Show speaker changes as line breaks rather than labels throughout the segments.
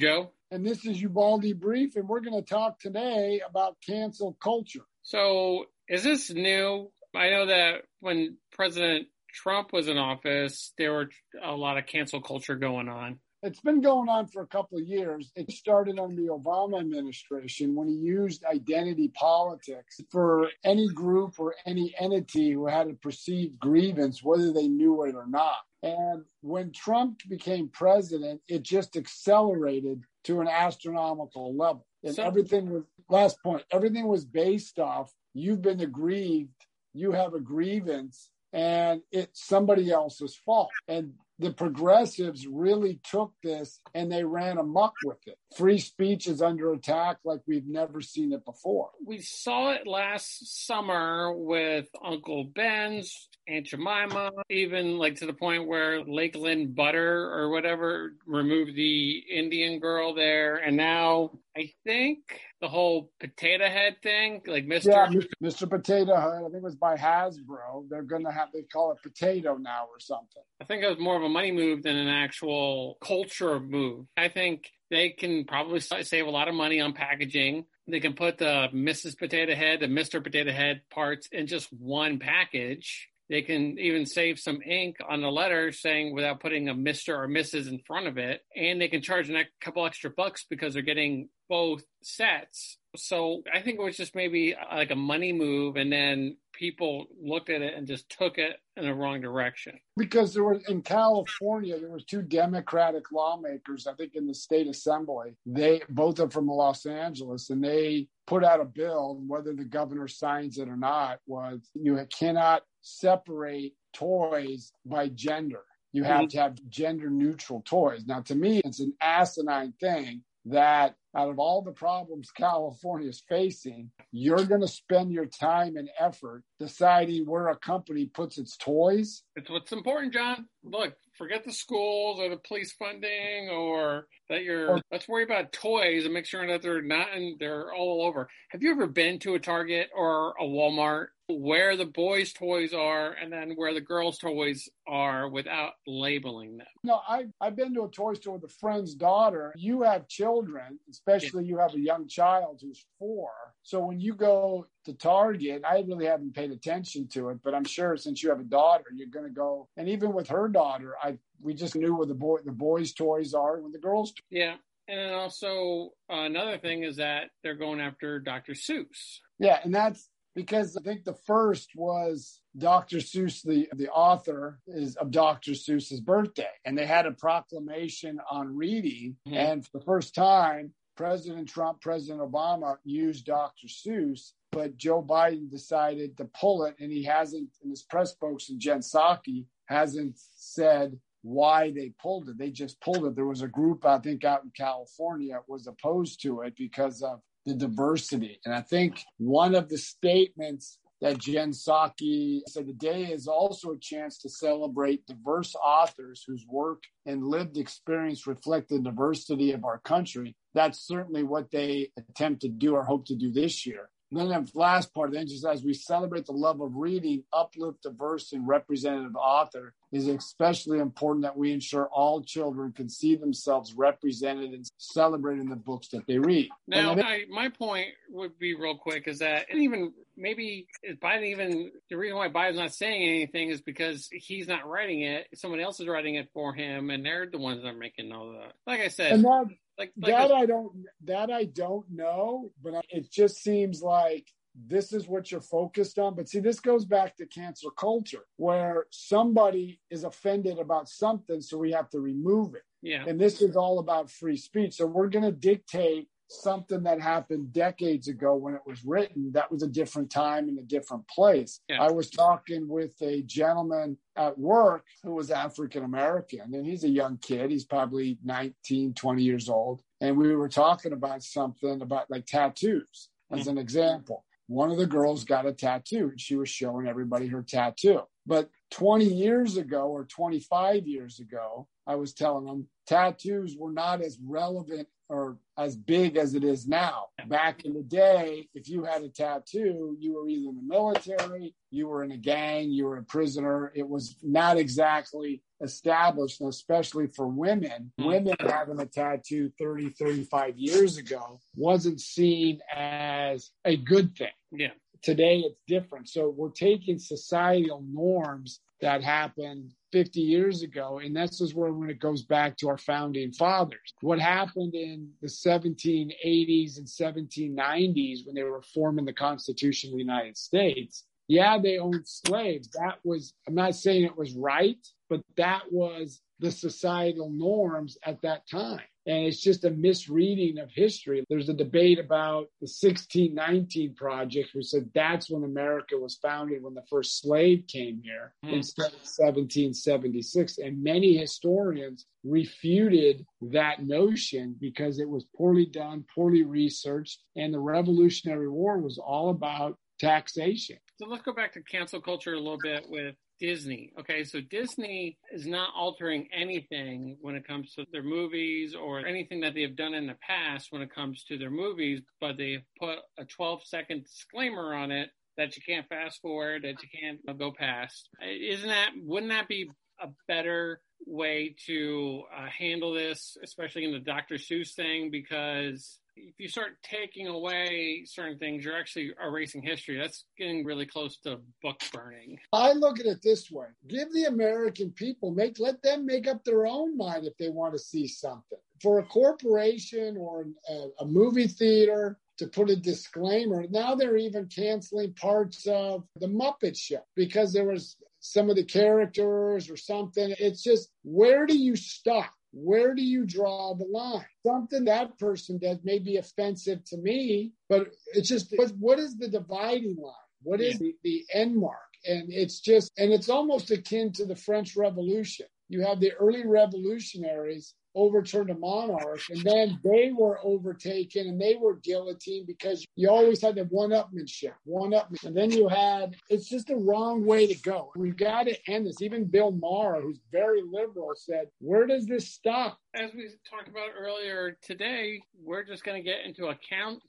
Joe.
And this is Ubaldi Brief, and we're going to talk today about cancel culture.
So, is this new? I know that when President Trump was in office, there were a lot of cancel culture going on.
It's been going on for a couple of years. It started under the Obama administration when he used identity politics for any group or any entity who had a perceived grievance, whether they knew it or not. And when Trump became president, it just accelerated to an astronomical level. And so, everything was, last point, everything was based off you've been aggrieved, you have a grievance, and it's somebody else's fault. And the progressives really took this and they ran amok with it. Free speech is under attack like we've never seen it before.
We saw it last summer with Uncle Ben's, Aunt Jemima, even like to the point where Lakeland Butter or whatever removed the Indian girl there. And now I think the whole potato head thing, like Mr.
Yeah, Mr. Potato Head, I think it was by Hasbro. They're going to have, they call it potato now or something.
I think it was more of a money move than an actual culture move. I think they can probably save a lot of money on packaging. They can put the Mrs. Potato Head, the Mr. Potato Head parts in just one package. They can even save some ink on the letter saying without putting a Mr. or Mrs. in front of it. And they can charge a couple extra bucks because they're getting both sets. So I think it was just maybe uh, like a money move, and then people looked at it and just took it in the wrong direction.
Because there was in California, there was two Democratic lawmakers, I think in the state assembly. They both are from Los Angeles, and they put out a bill, whether the governor signs it or not, was you cannot separate toys by gender. You have mm-hmm. to have gender neutral toys. Now, to me, it's an asinine thing that out of all the problems California is facing, you're going to spend your time and effort deciding where a company puts its toys.
It's what's important, John. Look, forget the schools or the police funding or that you're, or, let's worry about toys and make sure that they're not, and they're all over. Have you ever been to a Target or a Walmart where the boys' toys are and then where the girls' toys are without labeling them.
No, I, I've been to a toy store with a friend's daughter. You have children, especially yeah. you have a young child who's four. So when you go to Target, I really haven't paid attention to it, but I'm sure since you have a daughter, you're going to go. And even with her daughter, I we just knew where the boy the boys' toys are and the girls' toys.
Yeah. And also uh, another thing is that they're going after Dr. Seuss.
Yeah, and that's because I think the first was Dr. Seuss, the, the author is of Dr. Seuss's birthday. And they had a proclamation on reading. Mm-hmm. And for the first time, President Trump, President Obama used Dr. Seuss, but Joe Biden decided to pull it. And he hasn't, and his press spokesman, Jen Psaki, hasn't said why they pulled it. They just pulled it. There was a group, I think, out in California was opposed to it because of the diversity. And I think one of the statements that Jen Psaki said today is also a chance to celebrate diverse authors whose work and lived experience reflect the diversity of our country. That's certainly what they attempt to do or hope to do this year. And then the last part, then just as we celebrate the love of reading, uplift diverse and representative author is especially important that we ensure all children can see themselves represented and celebrated in the books that they read.
Now, I, my point would be real quick is that and even maybe Biden even the reason why Biden's not saying anything is because he's not writing it. Someone else is writing it for him, and they're the ones that are making all the. Like I said,
that, like, like that a, I don't that I don't know, but it just seems like this is what you're focused on. But see, this goes back to cancel culture where somebody is offended about something, so we have to remove it.
Yeah.
And this is all about free speech. So we're going to dictate something that happened decades ago when it was written. That was a different time and a different place. Yeah. I was talking with a gentleman at work who was African American, and he's a young kid. He's probably 19, 20 years old. And we were talking about something about like tattoos as an mm-hmm. example. One of the girls got a tattoo and she was showing everybody her tattoo. But 20 years ago or 25 years ago, I was telling them tattoos were not as relevant or as big as it is now. Back in the day, if you had a tattoo, you were either in the military, you were in a gang, you were a prisoner. It was not exactly established, especially for women, mm-hmm. women having a tattoo 30, 35 years ago wasn't seen as a good thing.
Yeah.
Today it's different. So we're taking societal norms that happened 50 years ago. And this is where when it goes back to our founding fathers. What happened in the 1780s and 1790s when they were forming the Constitution of the United States yeah, they owned slaves. That was, I'm not saying it was right, but that was the societal norms at that time. And it's just a misreading of history. There's a debate about the 1619 Project, who said that's when America was founded, when the first slave came here mm. instead of 1776. And many historians refuted that notion because it was poorly done, poorly researched. And the Revolutionary War was all about taxation.
So let's go back to cancel culture a little bit with Disney. Okay, so Disney is not altering anything when it comes to their movies or anything that they have done in the past when it comes to their movies, but they've put a 12 second disclaimer on it that you can't fast forward, that you can't go past. Isn't that, wouldn't that be a better way to uh, handle this, especially in the Dr. Seuss thing? Because if you start taking away certain things, you're actually erasing history. That's getting really close to book burning.
I look at it this way: give the American people make let them make up their own mind if they want to see something. For a corporation or a, a movie theater to put a disclaimer, now they're even canceling parts of the Muppet Show because there was some of the characters or something. It's just where do you stop? Where do you draw the line? Something that person does may be offensive to me, but it's just what is the dividing line? What is the, the end mark? And it's just, and it's almost akin to the French Revolution. You have the early revolutionaries overturned a monarch, and then they were overtaken and they were guillotined because you always had the one-upmanship, one-upmanship. And then you had it's just the wrong way to go. We've got to end this. Even Bill Maher, who's very liberal, said, "Where does this stop?"
As we talked about earlier today, we're just going to get into a count,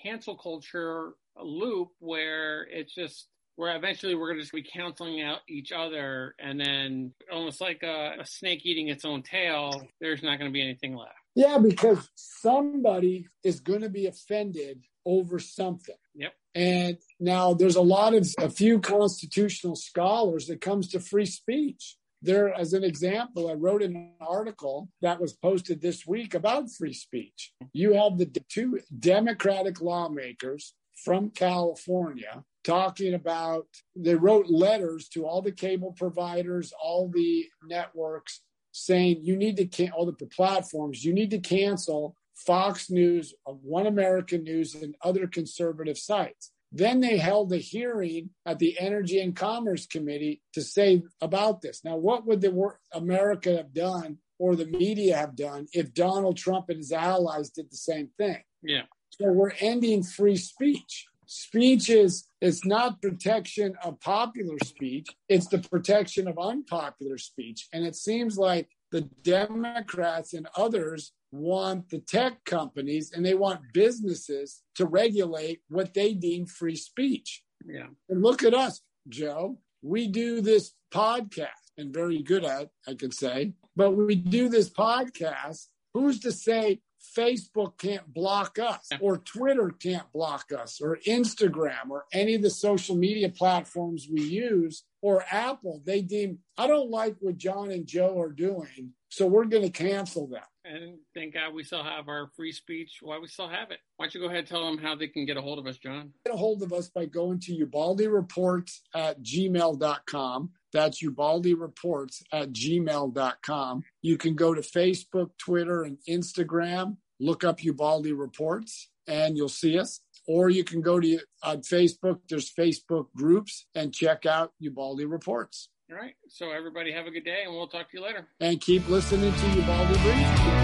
cancel culture loop where it's just where eventually we're going to just be canceling out each other and then almost like a, a snake eating its own tail there's not going to be anything left.
Yeah because somebody is going to be offended over something.
Yep.
And now there's a lot of a few constitutional scholars that comes to free speech. There as an example i wrote an article that was posted this week about free speech. You have the two democratic lawmakers from california talking about they wrote letters to all the cable providers, all the networks saying you need to can all the platforms, you need to cancel Fox News, uh, One American News, and other conservative sites. Then they held a hearing at the Energy and Commerce Committee to say about this. Now, what would the America have done or the media have done if Donald Trump and his allies did the same thing?
Yeah.
So we're ending free speech. Speech is it's not protection of popular speech. It's the protection of unpopular speech. And it seems like the democrats and others want the tech companies and they want businesses to regulate what they deem free speech.
Yeah.
And look at us joe. We do this podcast and very good at i can say but we do this podcast. Who's to say Facebook can't block us, or Twitter can't block us, or Instagram, or any of the social media platforms we use, or Apple. They deem, I don't like what John and Joe are doing, so we're going to cancel them.
And thank God we still have our free speech. Why we still have it? Why don't you go ahead and tell them how they can get a hold of us, John?
Get a hold of us by going to Ubaldi Reports at gmail.com. That's Ubaldi Reports at gmail.com. You can go to Facebook, Twitter, and Instagram look up Ubaldi Reports and you'll see us or you can go to on Facebook. There's Facebook groups and check out Ubaldi Reports.
All right. So everybody have a good day, and we'll talk to you later.
And keep listening to Ubaldi Brief.